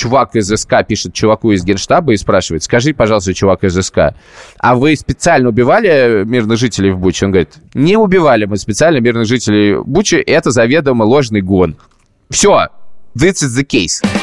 чувак из СК пишет чуваку из Генштаба и спрашивает, скажи, пожалуйста, чувак из СК, а вы специально убивали мирных жителей в Буче? Он говорит, не убивали мы специально мирных жителей Бучи, это заведомо ложный гон. Все, this is the case.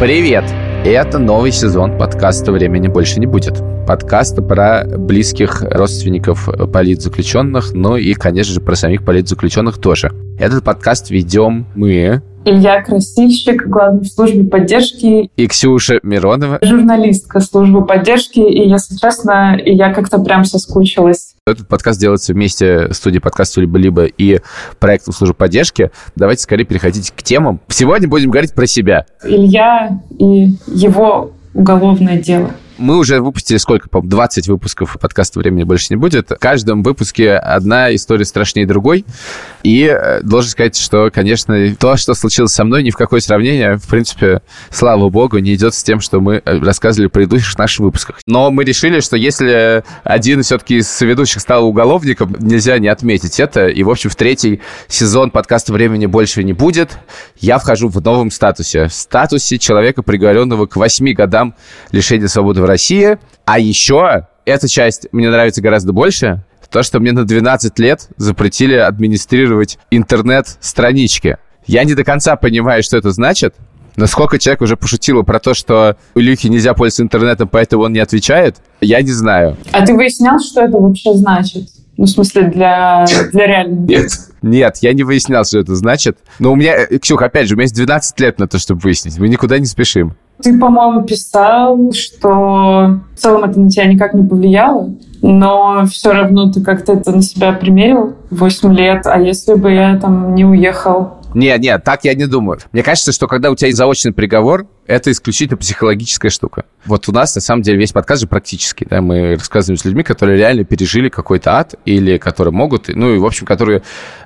Привет! Это новый сезон подкаста «Времени больше не будет». Подкаста про близких родственников политзаключенных, ну и, конечно же, про самих политзаключенных тоже. Этот подкаст ведем мы, Илья Красильщик, главный в службе поддержки. И Ксюша Миронова. Журналистка службы поддержки. И, если честно, я как-то прям соскучилась. Этот подкаст делается вместе студии подкаста «Либо-либо» и проектом службы поддержки. Давайте скорее переходить к темам. Сегодня будем говорить про себя. Илья и его уголовное дело. Мы уже выпустили сколько, по 20 выпусков подкаста «Времени больше не будет». В каждом выпуске одна история страшнее другой. И э, должен сказать, что, конечно, то, что случилось со мной, ни в какое сравнение, в принципе, слава богу, не идет с тем, что мы э, рассказывали в предыдущих наших выпусках. Но мы решили, что если один все-таки из ведущих стал уголовником, нельзя не отметить это. И, в общем, в третий сезон подкаста «Времени больше не будет» я вхожу в новом статусе. В статусе человека, приговоренного к 8 годам лишения свободы России. А еще эта часть мне нравится гораздо больше, то, что мне на 12 лет запретили администрировать интернет-странички. Я не до конца понимаю, что это значит, но сколько человек уже пошутило про то, что у Илюхи нельзя пользоваться интернетом, поэтому он не отвечает, я не знаю. А ты выяснял, что это вообще значит? Ну, в смысле, для, для реальных? Нет. Нет, я не выяснял, что это значит. Но у меня, э, Ксюх, опять же, у меня есть 12 лет на то, чтобы выяснить. Мы никуда не спешим. Ты, по-моему, писал, что в целом это на тебя никак не повлияло, но все равно ты как-то это на себя примерил 8 лет. А если бы я там не уехал нет, нет, так я не думаю. Мне кажется, что когда у тебя есть заочный приговор, это исключительно психологическая штука. Вот у нас, на самом деле, весь подкаст же практически. Да? Мы рассказываем с людьми, которые реально пережили какой-то ад или которые могут, ну и, в общем, которые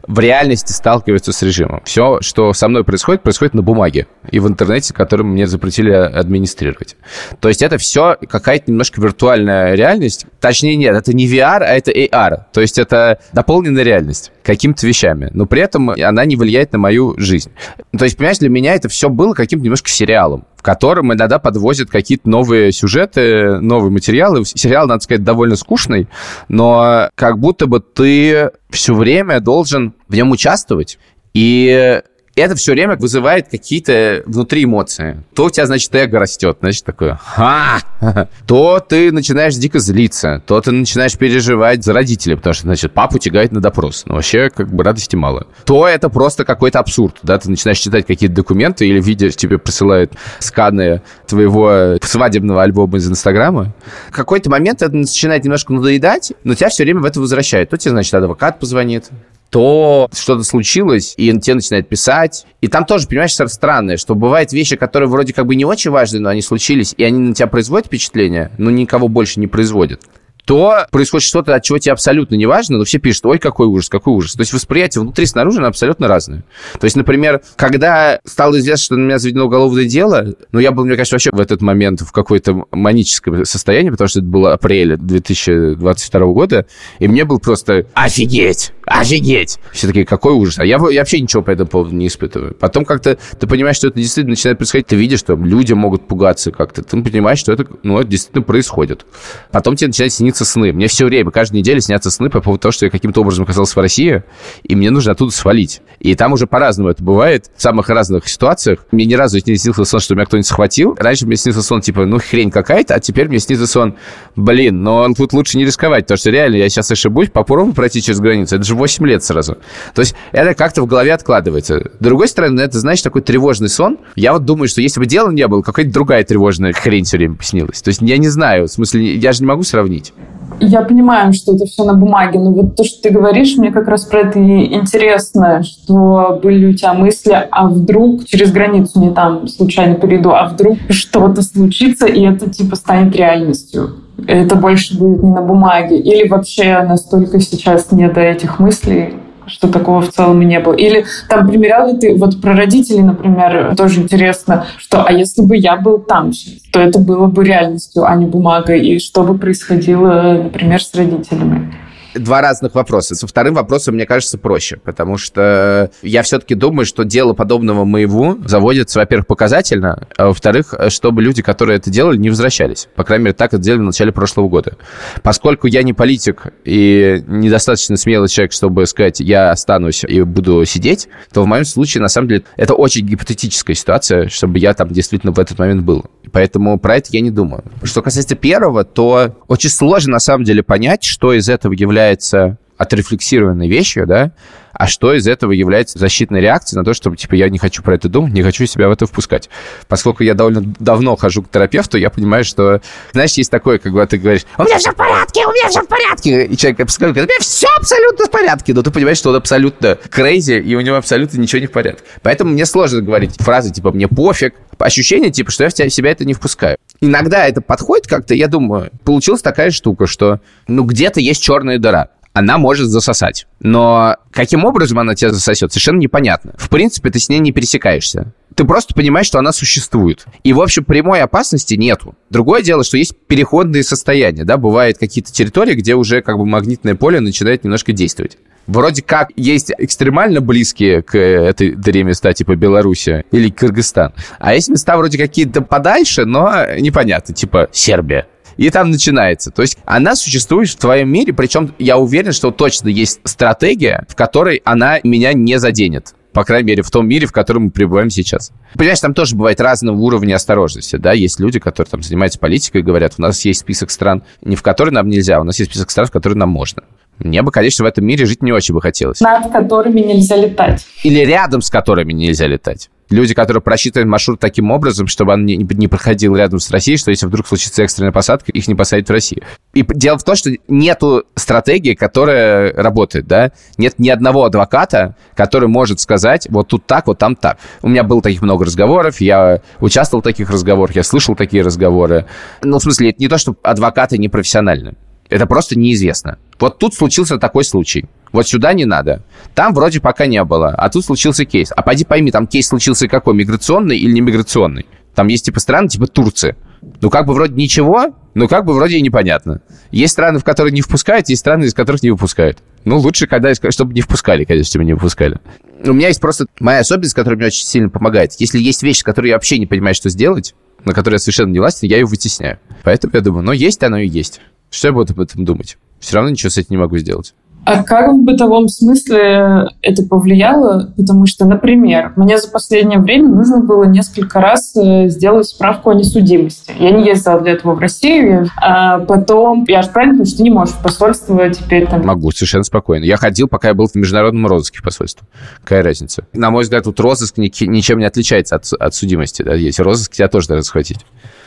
в реальности сталкиваются с режимом. Все, что со мной происходит, происходит на бумаге и в интернете, которым мне запретили администрировать. То есть это все какая-то немножко виртуальная реальность. Точнее, нет, это не VR, а это AR. То есть это дополненная реальность какими-то вещами. Но при этом она не влияет на мою жизнь. То есть, понимаешь, для меня это все было каким-то немножко сериалом которым иногда подвозят какие-то новые сюжеты, новые материалы. Сериал, надо сказать, довольно скучный, но как будто бы ты все время должен в нем участвовать. И это все время вызывает какие-то внутри эмоции. То у тебя, значит, эго растет, значит, такое, ха! То ты начинаешь дико злиться, то ты начинаешь переживать за родителей, потому что, значит, папу тягает на допрос. Ну, вообще, как бы, радости мало. То это просто какой-то абсурд, да, ты начинаешь читать какие-то документы или видишь, тебе присылают сканы твоего свадебного альбома из Инстаграма. В какой-то момент это начинает немножко надоедать, но тебя все время в это возвращает. То тебе, значит, адвокат позвонит, то что-то случилось, и он тебе начинает писать. И там тоже, понимаешь, странное, что бывают вещи, которые вроде как бы не очень важны, но они случились, и они на тебя производят впечатление, но никого больше не производят то происходит что-то, от чего тебе абсолютно не важно, но все пишут, ой, какой ужас, какой ужас. То есть восприятие внутри и снаружи оно абсолютно разное. То есть, например, когда стало известно, что на меня заведено уголовное дело, ну, я был, мне кажется, вообще в этот момент в какое-то маническом состоянии, потому что это было апреля 2022 года, и мне был просто офигеть, офигеть. Все такие, какой ужас. А я, я вообще ничего по этому поводу не испытываю. Потом как-то ты понимаешь, что это действительно начинает происходить, ты видишь, что люди могут пугаться как-то, ты понимаешь, что это, ну, это действительно происходит. Потом тебе начинает сниться снится сны. Мне все время, каждую неделю снятся сны по поводу того, что я каким-то образом оказался в России, и мне нужно оттуда свалить. И там уже по-разному это бывает, в самых разных ситуациях. Мне ни разу не снился сон, что меня кто-нибудь схватил. Раньше мне снился сон, типа, ну, хрень какая-то, а теперь мне снится сон, блин, но тут лучше не рисковать, потому что реально я сейчас ошибусь, попробую пройти через границу. Это же 8 лет сразу. То есть это как-то в голове откладывается. С другой стороны, это, знаешь, такой тревожный сон. Я вот думаю, что если бы дела не было, какая-то другая тревожная хрень все время снилась. То есть я не знаю, в смысле, я же не могу сравнить. Я понимаю, что это все на бумаге, но вот то, что ты говоришь, мне как раз про это и интересно, что были у тебя мысли, а вдруг через границу не там случайно перейду, а вдруг что-то случится, и это типа станет реальностью. Это больше будет не на бумаге. Или вообще настолько сейчас не до этих мыслей, что такого в целом не было. Или там примерял ли ты, вот про родителей, например, тоже интересно, что, а если бы я был там то это было бы реальностью, а не бумагой, и что бы происходило, например, с родителями два разных вопроса. Со вторым вопросом, мне кажется, проще, потому что я все-таки думаю, что дело подобного моего заводится, во-первых, показательно, а во-вторых, чтобы люди, которые это делали, не возвращались. По крайней мере, так это делали в начале прошлого года. Поскольку я не политик и недостаточно смелый человек, чтобы сказать, я останусь и буду сидеть, то в моем случае, на самом деле, это очень гипотетическая ситуация, чтобы я там действительно в этот момент был. Поэтому про это я не думаю. Что касается первого, то очень сложно, на самом деле, понять, что из этого является является отрефлексированной вещью, да, а что из этого является защитной реакцией на то, что, типа, я не хочу про это думать, не хочу себя в это впускать. Поскольку я довольно давно хожу к терапевту, я понимаю, что, знаешь, есть такое, когда ты говоришь, у меня все в порядке, у меня все в порядке, и человек сказал, у меня все абсолютно в порядке, но ты понимаешь, что он абсолютно crazy, и у него абсолютно ничего не в порядке. Поэтому мне сложно говорить фразы, типа, мне пофиг, ощущение, типа, что я в себя это не впускаю. Иногда это подходит как-то, я думаю, получилась такая штука, что, ну, где-то есть черная дыра она может засосать. Но каким образом она тебя засосет, совершенно непонятно. В принципе, ты с ней не пересекаешься. Ты просто понимаешь, что она существует. И, в общем, прямой опасности нету. Другое дело, что есть переходные состояния, да, бывают какие-то территории, где уже как бы магнитное поле начинает немножко действовать. Вроде как есть экстремально близкие к этой дыре места, типа Белоруссия или Кыргызстан. А есть места вроде какие-то подальше, но непонятно, типа Сербия и там начинается. То есть она существует в твоем мире, причем я уверен, что точно есть стратегия, в которой она меня не заденет по крайней мере, в том мире, в котором мы пребываем сейчас. Понимаешь, там тоже бывает разного уровня осторожности, да, есть люди, которые там занимаются политикой и говорят, у нас есть список стран, не в которые нам нельзя, у нас есть список стран, в которые нам можно. Мне бы, конечно, в этом мире жить не очень бы хотелось. Над которыми нельзя летать. Или рядом с которыми нельзя летать люди, которые просчитывают маршрут таким образом, чтобы он не, не проходил рядом с Россией, что если вдруг случится экстренная посадка, их не посадят в Россию. И дело в том, что нету стратегии, которая работает, да? Нет ни одного адвоката, который может сказать, вот тут так, вот там так. У меня было таких много разговоров, я участвовал в таких разговорах, я слышал такие разговоры. Ну, в смысле, это не то, что адвокаты не профессиональны. Это просто неизвестно. Вот тут случился такой случай. Вот сюда не надо. Там вроде пока не было, а тут случился кейс. А пойди пойми, там кейс случился какой, миграционный или не миграционный? Там есть типа страны, типа Турции. Ну, как бы вроде ничего, но как бы вроде и непонятно. Есть страны, в которые не впускают, есть страны, из которых не выпускают. Ну, лучше, когда, чтобы не впускали, конечно, чтобы не выпускали. У меня есть просто моя особенность, которая мне очень сильно помогает. Если есть вещи, которые я вообще не понимаю, что сделать, на которые я совершенно не властен, я ее вытесняю. Поэтому я думаю, ну, есть оно и есть. Что я буду об этом думать? Все равно ничего с этим не могу сделать. А как в бытовом смысле это повлияло? Потому что, например, мне за последнее время нужно было несколько раз э, сделать справку о несудимости. Я не ездила для этого в Россию, а потом... Я же правильно понимаю, что ты не можешь в посольство теперь там... Могу, совершенно спокойно. Я ходил, пока я был в международном розыске в посольстве. Какая разница? На мой взгляд, тут розыск ничем не отличается от, от судимости. Да? Есть розыск, тебя тоже надо схватить.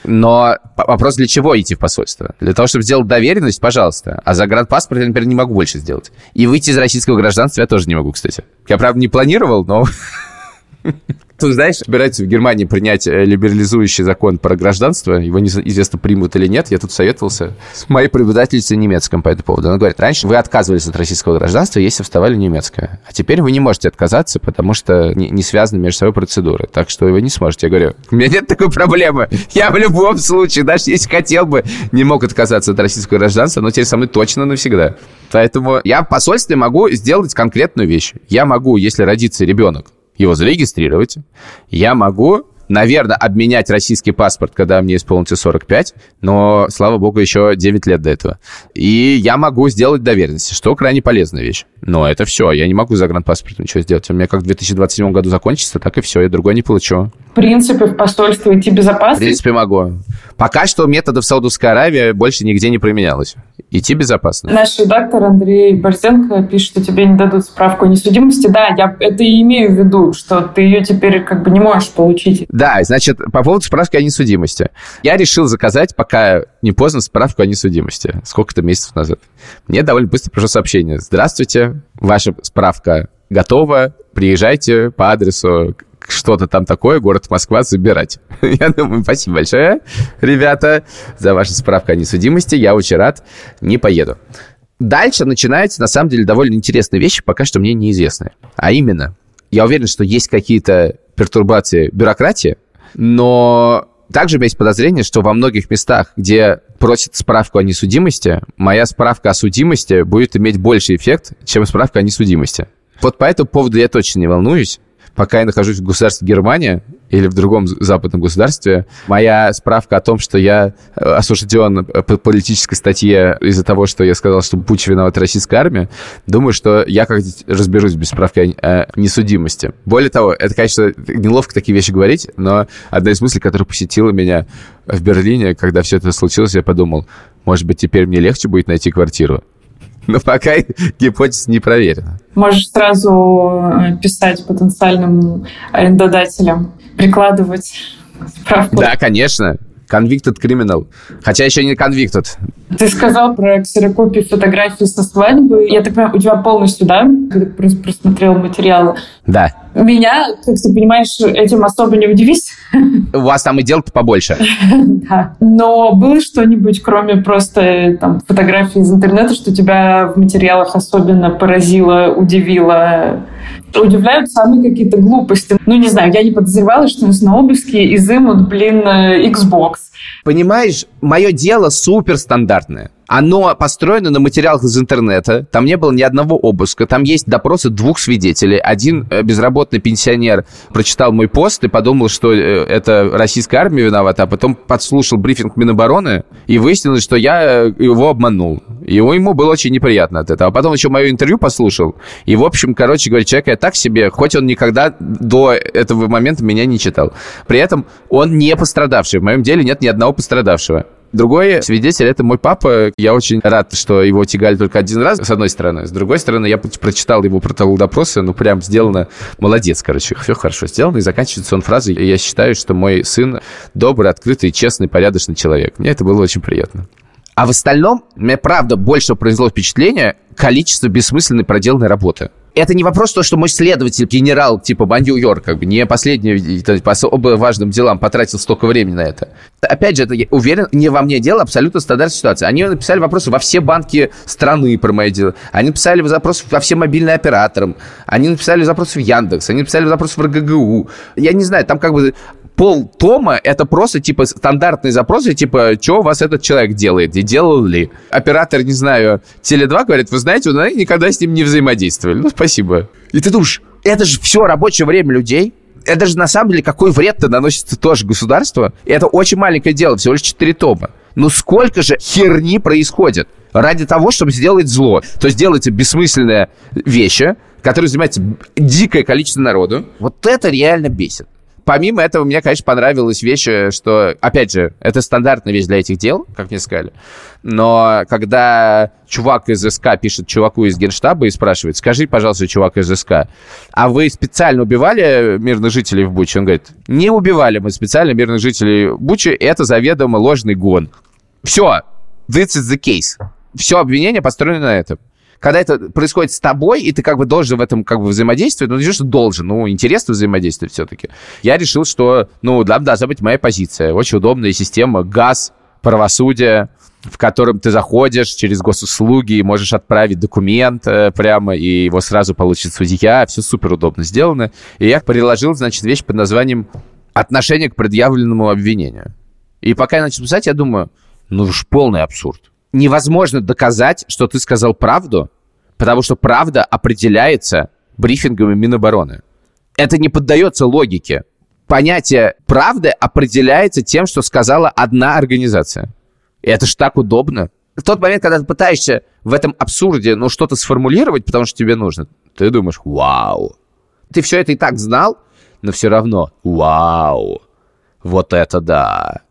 Но вопрос, для чего идти в посольство? Для того, чтобы сделать доверенность, пожалуйста. А загранпаспорт я, например, не могу больше сделать. И выйти из российского гражданства я тоже не могу, кстати. Я, правда, не планировал, но Тут, знаешь, собираются в Германии принять э, либерализующий закон про гражданство. Его неизвестно, примут или нет. Я тут советовался с моей преподавательницей немецком по этому поводу. Она говорит, раньше вы отказывались от российского гражданства, если вставали немецкое. А теперь вы не можете отказаться, потому что не, не связаны между собой процедуры. Так что вы не сможете. Я говорю, у меня нет такой проблемы. Я в любом случае, даже если хотел бы, не мог отказаться от российского гражданства, но теперь со мной точно навсегда. Поэтому я в посольстве могу сделать конкретную вещь. Я могу, если родится ребенок, его зарегистрировать. Я могу наверное, обменять российский паспорт, когда мне исполнится 45, но, слава богу, еще 9 лет до этого. И я могу сделать доверенность, что крайне полезная вещь. Но это все, я не могу загранпаспорт ничего сделать. У меня как в 2027 году закончится, так и все, я другой не получу. В принципе, в посольство идти безопасно? В принципе, могу. Пока что методов Саудовской Аравии больше нигде не применялось. Идти безопасно. Наш редактор Андрей Борзенко пишет, что тебе не дадут справку о несудимости. Да, я это и имею в виду, что ты ее теперь как бы не можешь получить. Да, значит, по поводу справки о несудимости. Я решил заказать, пока не поздно, справку о несудимости. Сколько-то месяцев назад. Мне довольно быстро пришло сообщение. Здравствуйте, ваша справка готова, приезжайте по адресу что-то там такое, город Москва, забирать. Я думаю, спасибо большое, ребята, за вашу справку о несудимости. Я очень рад, не поеду. Дальше начинаются, на самом деле, довольно интересные вещи, пока что мне неизвестные. А именно, я уверен, что есть какие-то пертурбации бюрократии, но также у меня есть подозрение, что во многих местах, где просят справку о несудимости, моя справка о судимости будет иметь больший эффект, чем справка о несудимости. Вот по этому поводу я точно не волнуюсь пока я нахожусь в государстве Германия или в другом западном государстве, моя справка о том, что я э, осужден по политической статье из-за того, что я сказал, что Путин виноват российская армия, думаю, что я как-то разберусь без справки о несудимости. Более того, это, конечно, неловко такие вещи говорить, но одна из мыслей, которая посетила меня в Берлине, когда все это случилось, я подумал, может быть, теперь мне легче будет найти квартиру. Но пока гипотеза не проверена. Можешь сразу э, писать потенциальным арендодателям, прикладывать справку. Да, конечно. Convicted criminal. Хотя еще не convicted. Ты сказал про ксерокопии фотографий со свадьбы. Я так понимаю, у тебя полностью, да? Ты просто просмотрел материалы. Да. Меня, как ты понимаешь, этим особо не удивись. У вас там и дел-то побольше. Да. Но было что-нибудь, кроме просто там, фотографий из интернета, что тебя в материалах особенно поразило, удивило? Удивляют самые какие-то глупости. Ну, не знаю, я не подозревала, что на обыске изымут, блин, э, Xbox. Понимаешь, мое дело супер стандартное. Оно построено на материалах из интернета. Там не было ни одного обыска. Там есть допросы двух свидетелей. Один э, безработный пенсионер прочитал мой пост и подумал, что э, это российская армия виновата, а потом подслушал брифинг Минобороны и выяснилось, что я э, его обманул. И ему было очень неприятно от этого. А потом еще мое интервью послушал. И, в общем, короче говоря, человек я так себе, хоть он никогда до этого момента меня не читал. При этом он не пострадавший. В моем деле нет ни одного пострадавшего. Другой свидетель — это мой папа. Я очень рад, что его тягали только один раз, с одной стороны. С другой стороны, я прочитал его протокол допроса, ну, прям сделано молодец, короче. Все хорошо сделано. И заканчивается он фразой «Я считаю, что мой сын добрый, открытый, честный, порядочный человек». Мне это было очень приятно. А в остальном, мне правда больше произвело впечатление количество бессмысленной проделанной работы это не вопрос то, что мой следователь, генерал типа Бандю-Йорк, как бы не последний по особо важным делам потратил столько времени на это. Опять же, это, я уверен, не во мне дело, абсолютно стандартная ситуация. Они написали вопросы во все банки страны про мои дела. Они написали запросы во все мобильные операторам. Они написали запросы в Яндекс. Они написали запросы в РГГУ. Я не знаю, там как бы пол тома это просто типа стандартные запросы, типа, что у вас этот человек делает и делал ли. Оператор, не знаю, Теле2 говорит, вы знаете, вы никогда с ним не взаимодействовали. Ну, спасибо. И ты думаешь, это же все рабочее время людей, это же на самом деле какой вред-то наносится тоже государству. И это очень маленькое дело, всего лишь 4 тома. Но сколько же херни происходит ради того, чтобы сделать зло. То есть делается бессмысленные вещи, которые занимается дикое количество народу. Вот это реально бесит. Помимо этого, мне, конечно, понравилась вещь, э, что, опять же, это стандартная вещь для этих дел, как мне сказали. Но когда чувак из СК пишет чуваку из Генштаба и спрашивает, скажи, пожалуйста, чувак из СК, а вы специально убивали мирных жителей в Буче? Он говорит, не убивали мы специально мирных жителей в Буче, это заведомо ложный гон. Все, this is the case. Все обвинение построено на этом когда это происходит с тобой, и ты как бы должен в этом как бы взаимодействовать, ну, не что должен, ну, интересно взаимодействовать все-таки. Я решил, что, ну, да, должна быть моя позиция. Очень удобная система, газ, правосудие, в котором ты заходишь через госуслуги и можешь отправить документ э, прямо, и его сразу получит судья. Все супер удобно сделано. И я приложил, значит, вещь под названием «Отношение к предъявленному обвинению». И пока я начал писать, я думаю, ну уж полный абсурд невозможно доказать, что ты сказал правду, потому что правда определяется брифингами Минобороны. Это не поддается логике. Понятие правды определяется тем, что сказала одна организация. И это ж так удобно. В тот момент, когда ты пытаешься в этом абсурде ну, что-то сформулировать, потому что тебе нужно, ты думаешь, вау. Ты все это и так знал, но все равно, вау. Вот это да.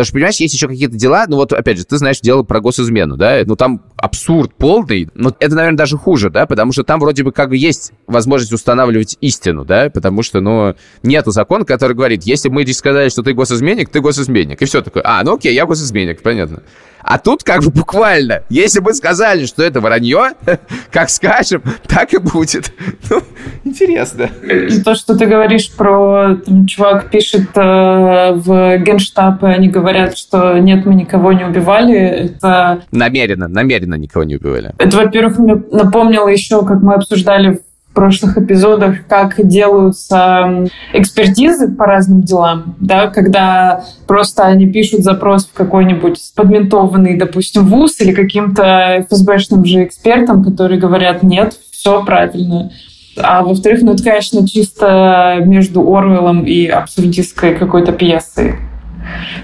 Потому что, понимаешь, есть еще какие-то дела, ну вот, опять же, ты знаешь дело про госизмену, да, ну там абсурд полный, но это, наверное, даже хуже, да, потому что там вроде бы как бы есть возможность устанавливать истину, да, потому что, ну, нету закона, который говорит, если мы здесь сказали, что ты госизменник, ты госизменник, и все такое, а, ну окей, я госизменник, понятно. А тут как бы буквально, если бы сказали, что это вранье, как скажем, так и будет. Ну, интересно. И то, что ты говоришь про, там, чувак пишет э, в генштаб, и они говорят, говорят, что нет, мы никого не убивали, это... Намеренно, намеренно никого не убивали. Это, во-первых, мне напомнило еще, как мы обсуждали в прошлых эпизодах, как делаются экспертизы по разным делам, да, когда просто они пишут запрос в какой-нибудь подментованный, допустим, вуз или каким-то ФСБшным же экспертам, которые говорят, нет, все правильно. А во-вторых, ну это, конечно, чисто между Орвеллом и абсурдистской какой-то пьесой.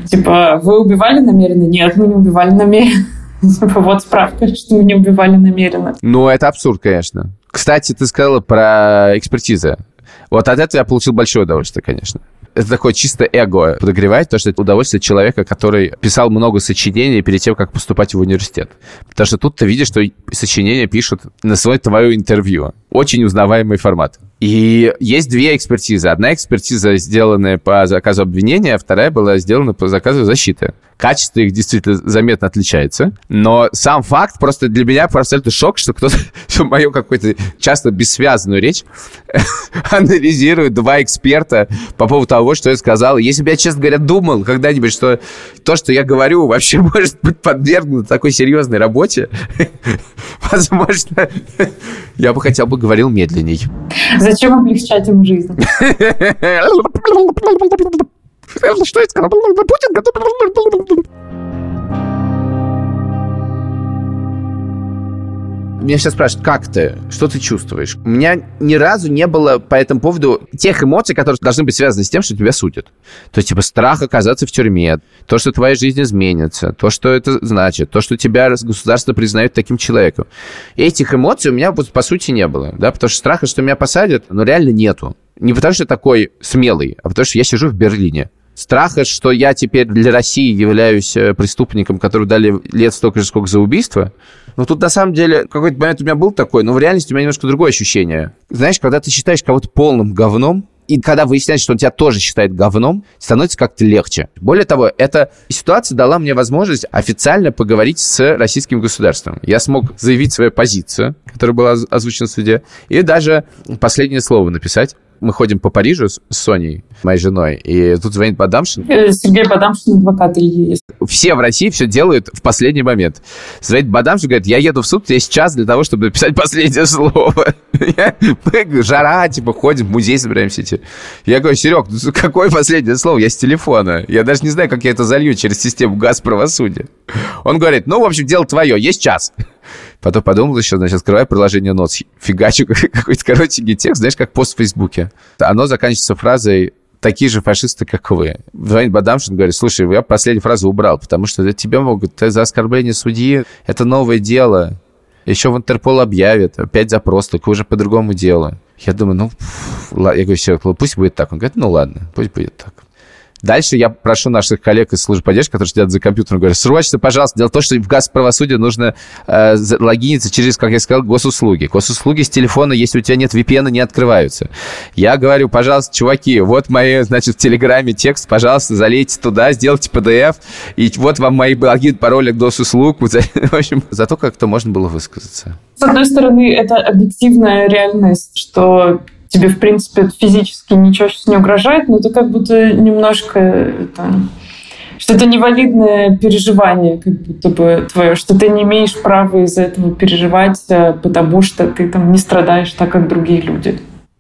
Типа, вы убивали намеренно? Нет, мы не убивали намеренно. Типа, вот справка, что мы не убивали намеренно. Ну, это абсурд, конечно. Кстати, ты сказала про экспертизы. Вот от этого я получил большое удовольствие, конечно это такое чисто эго подогревает, то, что это удовольствие человека, который писал много сочинений перед тем, как поступать в университет. Потому что тут ты видишь, что сочинения пишут на свое твое интервью. Очень узнаваемый формат. И есть две экспертизы. Одна экспертиза, сделанная по заказу обвинения, а вторая была сделана по заказу защиты. Качество их действительно заметно отличается. Но сам факт просто для меня абсолютно шок, что кто-то мою какую-то часто бессвязанную речь анализирует два эксперта по поводу того, что я сказал. Если бы я, честно говоря, думал когда-нибудь, что то, что я говорю, вообще может быть подвергнуто такой серьезной работе, возможно, я бы хотя бы говорил медленней. Зачем облегчать им жизнь? Что я сказал? Путин Меня сейчас спрашивают, как ты? Что ты чувствуешь? У меня ни разу не было по этому поводу тех эмоций, которые должны быть связаны с тем, что тебя судят. То есть, типа, страх оказаться в тюрьме, то, что твоя жизнь изменится, то, что это значит, то, что тебя государство признает таким человеком. Этих эмоций у меня, по сути, не было, да, потому что страха, что меня посадят, ну, реально нету. Не потому что я такой смелый, а потому что я сижу в Берлине страха, что я теперь для России являюсь э, преступником, который дали лет столько же, сколько за убийство. Но тут на самом деле какой-то момент у меня был такой, но в реальности у меня немножко другое ощущение. Знаешь, когда ты считаешь кого-то полным говном, и когда выясняется, что он тебя тоже считает говном, становится как-то легче. Более того, эта ситуация дала мне возможность официально поговорить с российским государством. Я смог заявить свою позицию, которая была озвучена в суде, и даже последнее слово написать мы ходим по Парижу с Соней, моей женой, и тут звонит Бадамшин. Э, Сергей Бадамшин, адвокат Ильи. Все в России все делают в последний момент. Звонит Бадамшин, говорит, я еду в суд, есть час для того, чтобы написать последнее слово. Мы, жара, типа, ходим, в музей собираемся идти. Я говорю, Серег, ну какое последнее слово? Я с телефона. Я даже не знаю, как я это залью через систему газ правосудия. Он говорит, ну, в общем, дело твое, есть час. Потом подумал еще, значит, открываю приложение Notes, фигачу какой-то коротенький текст, знаешь, как пост в Фейсбуке. Оно заканчивается фразой такие же фашисты, как вы. Звонит Бадамшин, говорит, слушай, я последнюю фразу убрал, потому что тебя могут за оскорбление судьи, это новое дело, еще в Интерпол объявят, опять запрос, только уже по другому делу. Я думаю, ну, я говорю, все, пусть будет так. Он говорит, ну ладно, пусть будет так. Дальше я прошу наших коллег из службы поддержки, которые сидят за компьютером, говорю, срочно, пожалуйста, дело в том, что в газ правосудия нужно э, логиниться через, как я сказал, госуслуги. Госуслуги с телефона, если у тебя нет VPN, не открываются. Я говорю, пожалуйста, чуваки, вот мои, значит, в Телеграме текст, пожалуйста, залейте туда, сделайте PDF, и вот вам мои логин, пароли к госуслуг. В общем, зато как-то можно было высказаться. С одной стороны, это объективная реальность, что тебе, в принципе, физически ничего сейчас не угрожает, но ты как будто немножко это, что это невалидное переживание, как будто бы твое, что ты не имеешь права из-за этого переживать, э, потому что ты там не страдаешь так, как другие люди.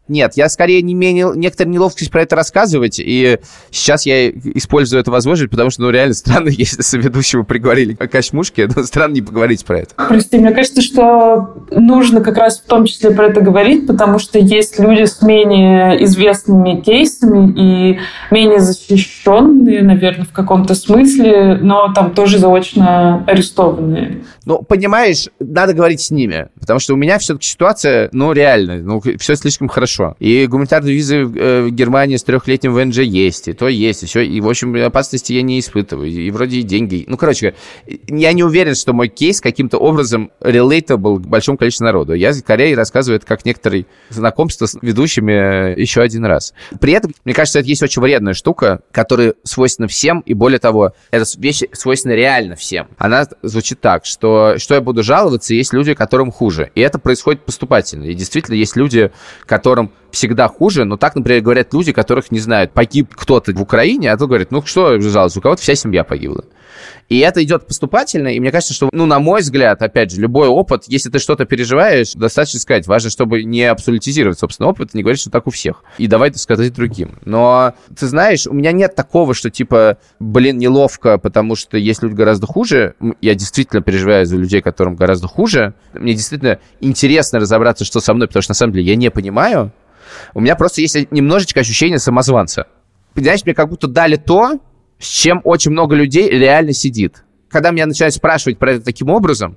Нет, я скорее не имею некоторую неловкость про это рассказывать, и сейчас я использую эту возможность, потому что, ну, реально странно, если соведущего приговорили к качмушке, но странно не поговорить про это. Прости, мне кажется, что нужно как раз в том числе про это говорить, потому что есть люди с менее известными кейсами и менее защищенные, наверное, в каком-то смысле, но там тоже заочно арестованные. Ну, понимаешь, надо говорить с ними, потому что у меня все-таки ситуация, ну, реально, ну, все слишком хорошо. И гуманитарные визы э, в Германии с трехлетним ВНЖ есть, и то есть, и все. И, в общем, опасности я не испытываю. И вроде и деньги. Ну, короче, я не уверен, что мой кейс каким-то образом relatable к большому количеству народу. Я скорее рассказываю это как некоторые знакомство с ведущими э, еще один раз. При этом, мне кажется, это есть очень вредная штука, которая свойственна всем, и более того, эта вещь свойственна реально всем. Она звучит так, что что, я буду жаловаться, есть люди, которым хуже. И это происходит поступательно. И действительно есть люди, которым всегда хуже, но так, например, говорят люди, которых не знают, погиб кто-то в Украине, а то говорит, ну что жаловаться, у кого-то вся семья погибла. И это идет поступательно, и мне кажется, что, ну, на мой взгляд, опять же, любой опыт, если ты что-то переживаешь, достаточно сказать, важно, чтобы не абсолютизировать собственный опыт, не говорить, что так у всех. И давай это сказать другим. Но, ты знаешь, у меня нет такого, что, типа, блин, неловко, потому что есть люди гораздо хуже. Я действительно переживаю за людей, которым гораздо хуже. Мне действительно интересно разобраться, что со мной, потому что, на самом деле, я не понимаю. У меня просто есть немножечко ощущение самозванца. Понимаешь, мне как будто дали то, с чем очень много людей реально сидит. Когда меня начинают спрашивать про это таким образом,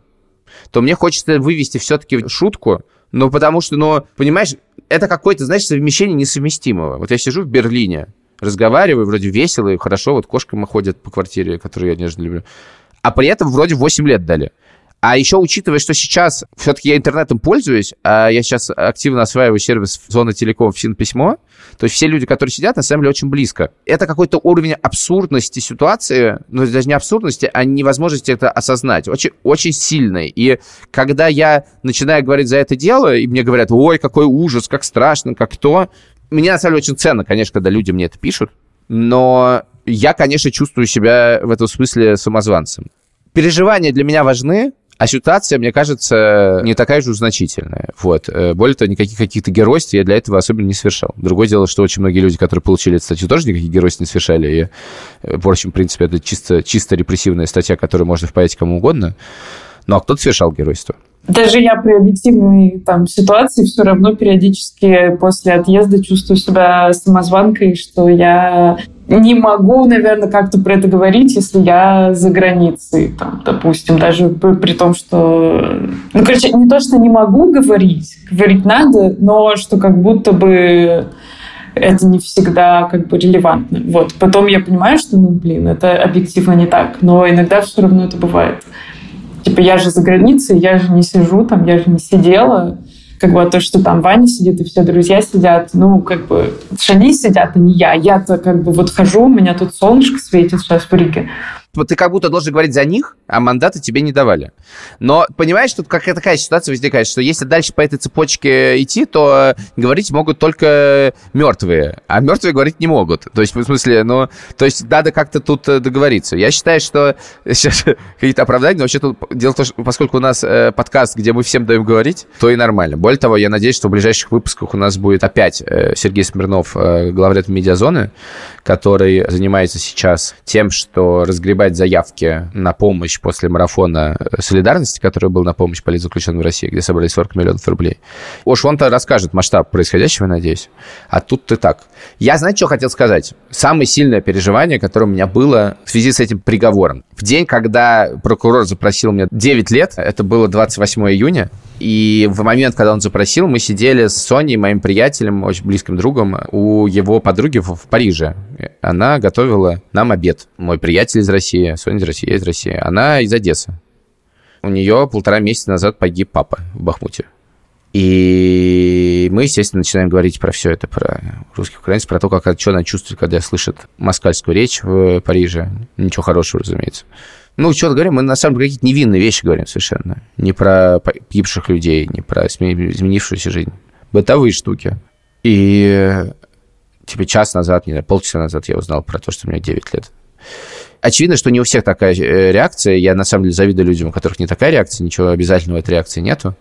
то мне хочется вывести все-таки шутку, ну, потому что, ну, понимаешь, это какое-то, знаешь, совмещение несовместимого. Вот я сижу в Берлине, разговариваю, вроде весело и хорошо, вот кошка ходит по квартире, которую я нежно люблю. А при этом вроде 8 лет дали. А еще учитывая, что сейчас все-таки я интернетом пользуюсь, а я сейчас активно осваиваю сервис зоны телеком в письмо, то есть все люди, которые сидят, на самом деле очень близко. Это какой-то уровень абсурдности ситуации, ну даже не абсурдности, а невозможности это осознать, очень, очень сильный. И когда я начинаю говорить за это дело, и мне говорят, ой, какой ужас, как страшно, как то, мне на самом деле очень ценно, конечно, когда люди мне это пишут, но я, конечно, чувствую себя в этом смысле самозванцем. Переживания для меня важны, а ситуация, мне кажется, не такая же значительная. Вот. Э, более того, никаких каких-то геройств я для этого особенно не совершал. Другое дело, что очень многие люди, которые получили эту статью, тоже никаких геройств не совершали. И, э, в общем, в принципе, это чисто, чисто репрессивная статья, которую можно впаять кому угодно. Ну, а кто-то совершал геройство. Даже я при объективной там, ситуации все равно периодически после отъезда чувствую себя самозванкой, что я не могу, наверное, как-то про это говорить, если я за границей, там, допустим, даже при том, что... Ну, короче, не то, что не могу говорить, говорить надо, но что как будто бы это не всегда как бы релевантно. Вот. Потом я понимаю, что, ну, блин, это объективно не так, но иногда все равно это бывает. Типа, я же за границей, я же не сижу там, я же не сидела, как бы то, что там Ваня сидит и все друзья сидят, ну, как бы, они сидят, а не я. Я-то как бы вот хожу, у меня тут солнышко светит сейчас в Риге ты как будто должен говорить за них, а мандаты тебе не давали. Но понимаешь, тут какая такая ситуация возникает, что если дальше по этой цепочке идти, то говорить могут только мертвые, а мертвые говорить не могут. То есть, в смысле, ну, то есть надо как-то тут э, договориться. Я считаю, что сейчас какие-то оправдания, но вообще тут дело в том, что поскольку у нас э, подкаст, где мы всем даем говорить, то и нормально. Более того, я надеюсь, что в ближайших выпусках у нас будет опять э, Сергей Смирнов, э, главред медиазоны, который занимается сейчас тем, что разгребает заявки на помощь после марафона солидарности, который был на помощь политзаключенным в России, где собрали 40 миллионов рублей. Уж он-то расскажет масштаб происходящего, надеюсь. А тут ты так. Я, знаете, что хотел сказать? Самое сильное переживание, которое у меня было в связи с этим приговором. В день, когда прокурор запросил мне 9 лет, это было 28 июня, и в момент, когда он запросил, мы сидели с Соней, моим приятелем, очень близким другом, у его подруги в, Париже. Она готовила нам обед. Мой приятель из России, Соня из России, я из России. Она из Одессы. У нее полтора месяца назад погиб папа в Бахмуте. И мы, естественно, начинаем говорить про все это, про русских украинцев, про то, как, что она чувствует, когда слышит москальскую речь в Париже. Ничего хорошего, разумеется. Ну, что-то говорим, мы на самом деле какие-то невинные вещи говорим совершенно. Не про погибших людей, не про изменившуюся жизнь. Бытовые штуки. И типа час назад, не знаю, полчаса назад я узнал про то, что меня 9 лет. Очевидно, что не у всех такая э, реакция. Я, на самом деле, завидую людям, у которых не такая реакция, ничего обязательного этой реакции нету.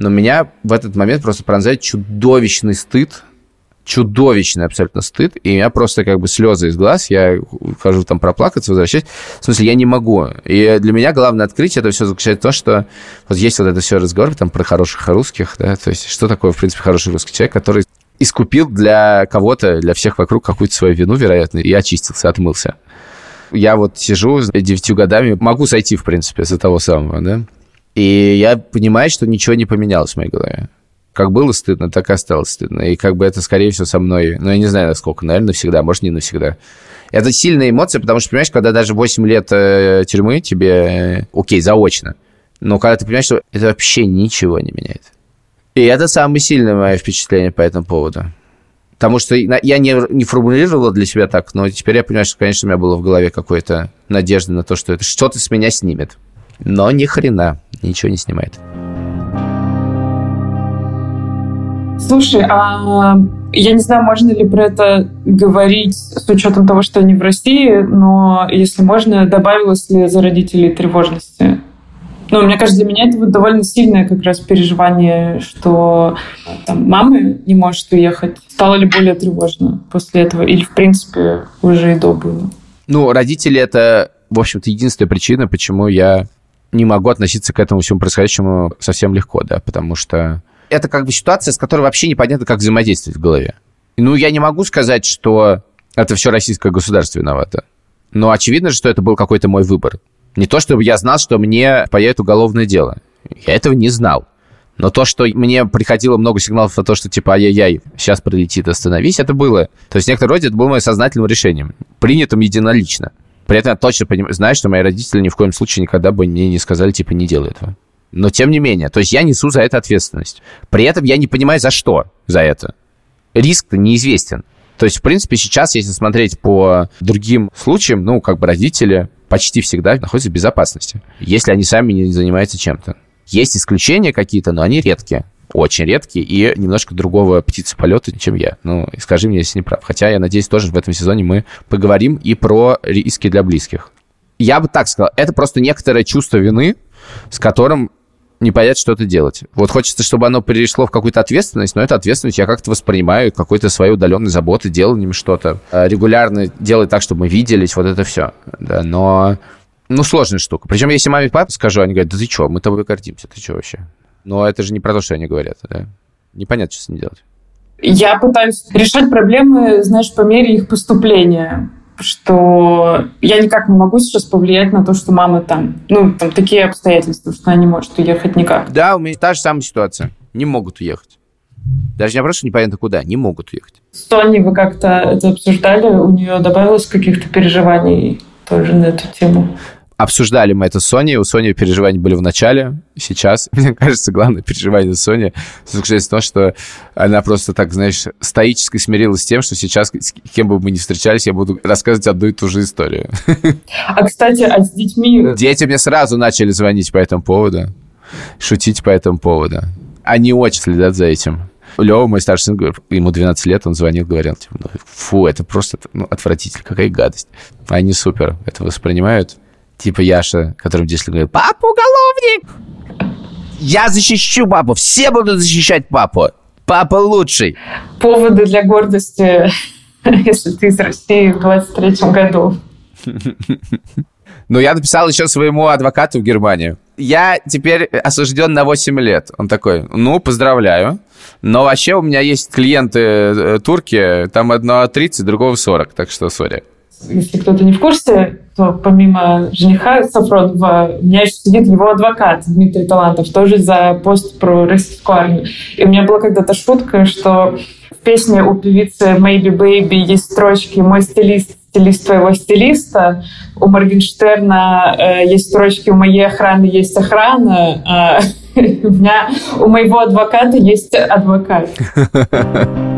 Но меня в этот момент просто пронзает чудовищный стыд чудовищный абсолютно стыд, и у меня просто как бы слезы из глаз, я хожу там проплакаться, возвращаюсь. В смысле, я не могу. И для меня главное открытие это все заключается в том, что вот есть вот это все разговор там про хороших русских, да, то есть что такое, в принципе, хороший русский человек, который искупил для кого-то, для всех вокруг какую-то свою вину, вероятно, и очистился, отмылся. Я вот сижу девятью годами, могу сойти, в принципе, за того самого, да, и я понимаю, что ничего не поменялось в моей голове. Как было стыдно, так и осталось стыдно. И как бы это, скорее всего, со мной... Ну, я не знаю, насколько, наверное, навсегда, может, не навсегда. Это сильная эмоция, потому что, понимаешь, когда даже 8 лет э, тюрьмы тебе... Э, окей, заочно. Но когда ты понимаешь, что это вообще ничего не меняет. И это самое сильное мое впечатление по этому поводу. Потому что я не, не формулировал для себя так, но теперь я понимаю, что, конечно, у меня было в голове какое-то надежда на то, что это что-то с меня снимет. Но ни хрена ничего не снимает. Слушай, а я не знаю, можно ли про это говорить с учетом того, что они в России, но если можно, добавилось ли за родителей тревожности? Ну, мне кажется, для меня это вот довольно сильное как раз переживание, что там, мама не может уехать. Стало ли более тревожно после этого? Или, в принципе, уже и до было? Ну, родители — это, в общем-то, единственная причина, почему я не могу относиться к этому всему происходящему совсем легко, да, потому что это как бы ситуация, с которой вообще непонятно, как взаимодействовать в голове. Ну, я не могу сказать, что это все российское государство виновато. Но очевидно, что это был какой-то мой выбор. Не то, чтобы я знал, что мне появится уголовное дело. Я этого не знал. Но то, что мне приходило много сигналов о том, что типа ай-яй-яй, сейчас прилетит, остановись, это было. То есть в некотором роде это было моим сознательным решением, принятым единолично. При этом я точно понимаю, знаю, что мои родители ни в коем случае никогда бы мне не сказали, типа, не делай этого. Но тем не менее, то есть я несу за это ответственность. При этом я не понимаю, за что за это. Риск-то неизвестен. То есть, в принципе, сейчас, если смотреть по другим случаям, ну, как бы родители почти всегда находятся в безопасности, если они сами не занимаются чем-то. Есть исключения какие-то, но они редкие очень редкие и немножко другого птицы полета, чем я. Ну, скажи мне, если не прав. Хотя, я надеюсь, тоже в этом сезоне мы поговорим и про риски для близких. Я бы так сказал, это просто некоторое чувство вины, с которым не понять, что это делать. Вот хочется, чтобы оно перешло в какую-то ответственность, но эту ответственность я как-то воспринимаю какой-то своей удаленной заботы, деланием что-то. Э, регулярно делать так, чтобы мы виделись, вот это все. Да, но, ну, сложная штука. Причем, если маме и папе скажу, они говорят, да ты что, мы тобой гордимся, ты что вообще? Но это же не про то, что они говорят, да? Непонятно, что с ним делать. Я пытаюсь решать проблемы, знаешь, по мере их поступления что я никак не могу сейчас повлиять на то, что мама там, ну, там такие обстоятельства, что она не может уехать никак. Да, у меня та же самая ситуация. Не могут уехать. Даже не просто непонятно куда, не могут уехать. С Тони вы как-то это обсуждали? У нее добавилось каких-то переживаний тоже на эту тему? Обсуждали мы это с Соней. У Сони переживания были в начале. Сейчас, мне кажется, главное переживание Сони заключается в том, что она просто так, знаешь, стоически смирилась с тем, что сейчас, с кем бы мы ни встречались, я буду рассказывать одну и ту же историю. А, кстати, а с детьми... Дети мне сразу начали звонить по этому поводу, шутить по этому поводу. Они очень следят за этим. Лева, мой старший сын, ему 12 лет, он звонил, говорил, типа, «Ну, фу, это просто ну, отвратительно, какая гадость. Они супер это воспринимают типа Яша, которым 10 лет говорит, папа уголовник! Я защищу папу, все будут защищать папу. Папа лучший. Поводы для гордости, если ты из России в 23 году. Ну, я написал еще своему адвокату в Германию. Я теперь осужден на 8 лет. Он такой, ну, поздравляю. Но вообще у меня есть клиенты э, турки, там одно 30, другого 40, так что сори если кто-то не в курсе, то помимо жениха Сафронова, у меня еще сидит его адвокат Дмитрий Талантов, тоже за пост про российскую армию. И у меня была когда-то шутка, что в песне у певицы Maybe Baby есть строчки «Мой стилист, стилист твоего стилиста». У Моргенштерна э, есть строчки «У моей охраны есть охрана», а у меня у моего адвоката есть адвокат.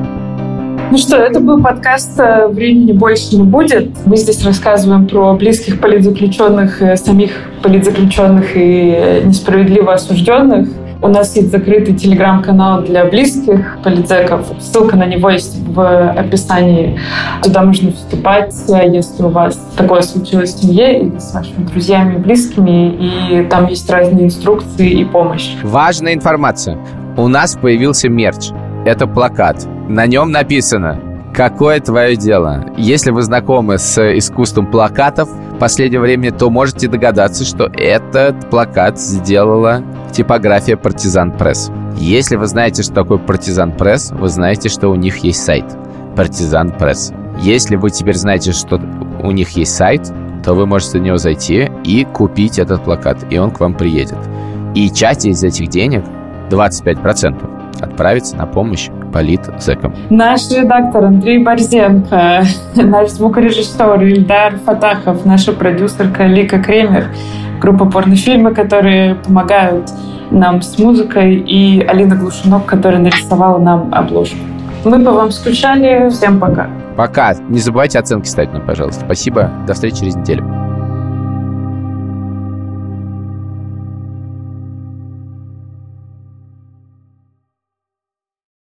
Ну что, это был подкаст э, «Времени больше не будет». Мы здесь рассказываем про близких политзаключенных, э, самих политзаключенных и э, несправедливо осужденных. У нас есть закрытый телеграм-канал для близких политзеков. Ссылка на него есть в описании. Туда можно вступать, если у вас такое случилось в семье или с вашими друзьями близкими. И там есть разные инструкции и помощь. Важная информация. У нас появился мерч. Это плакат на нем написано «Какое твое дело?». Если вы знакомы с искусством плакатов в последнее время, то можете догадаться, что этот плакат сделала типография «Partisan Press». Если вы знаете, что такое «Partisan Press», вы знаете, что у них есть сайт «Partisan Press». Если вы теперь знаете, что у них есть сайт, то вы можете на него зайти и купить этот плакат, и он к вам приедет. И часть из этих денег, 25%, отправится на помощь политзеком. Наш редактор Андрей Борзенко, наш звукорежиссер Ильдар Фатахов, наша продюсерка Лика Кремер, группа порнофильмы, которые помогают нам с музыкой, и Алина Глушинок, которая нарисовала нам обложку. Мы по вам скучали. Всем пока. Пока. Не забывайте оценки ставить нам, пожалуйста. Спасибо. До встречи через неделю.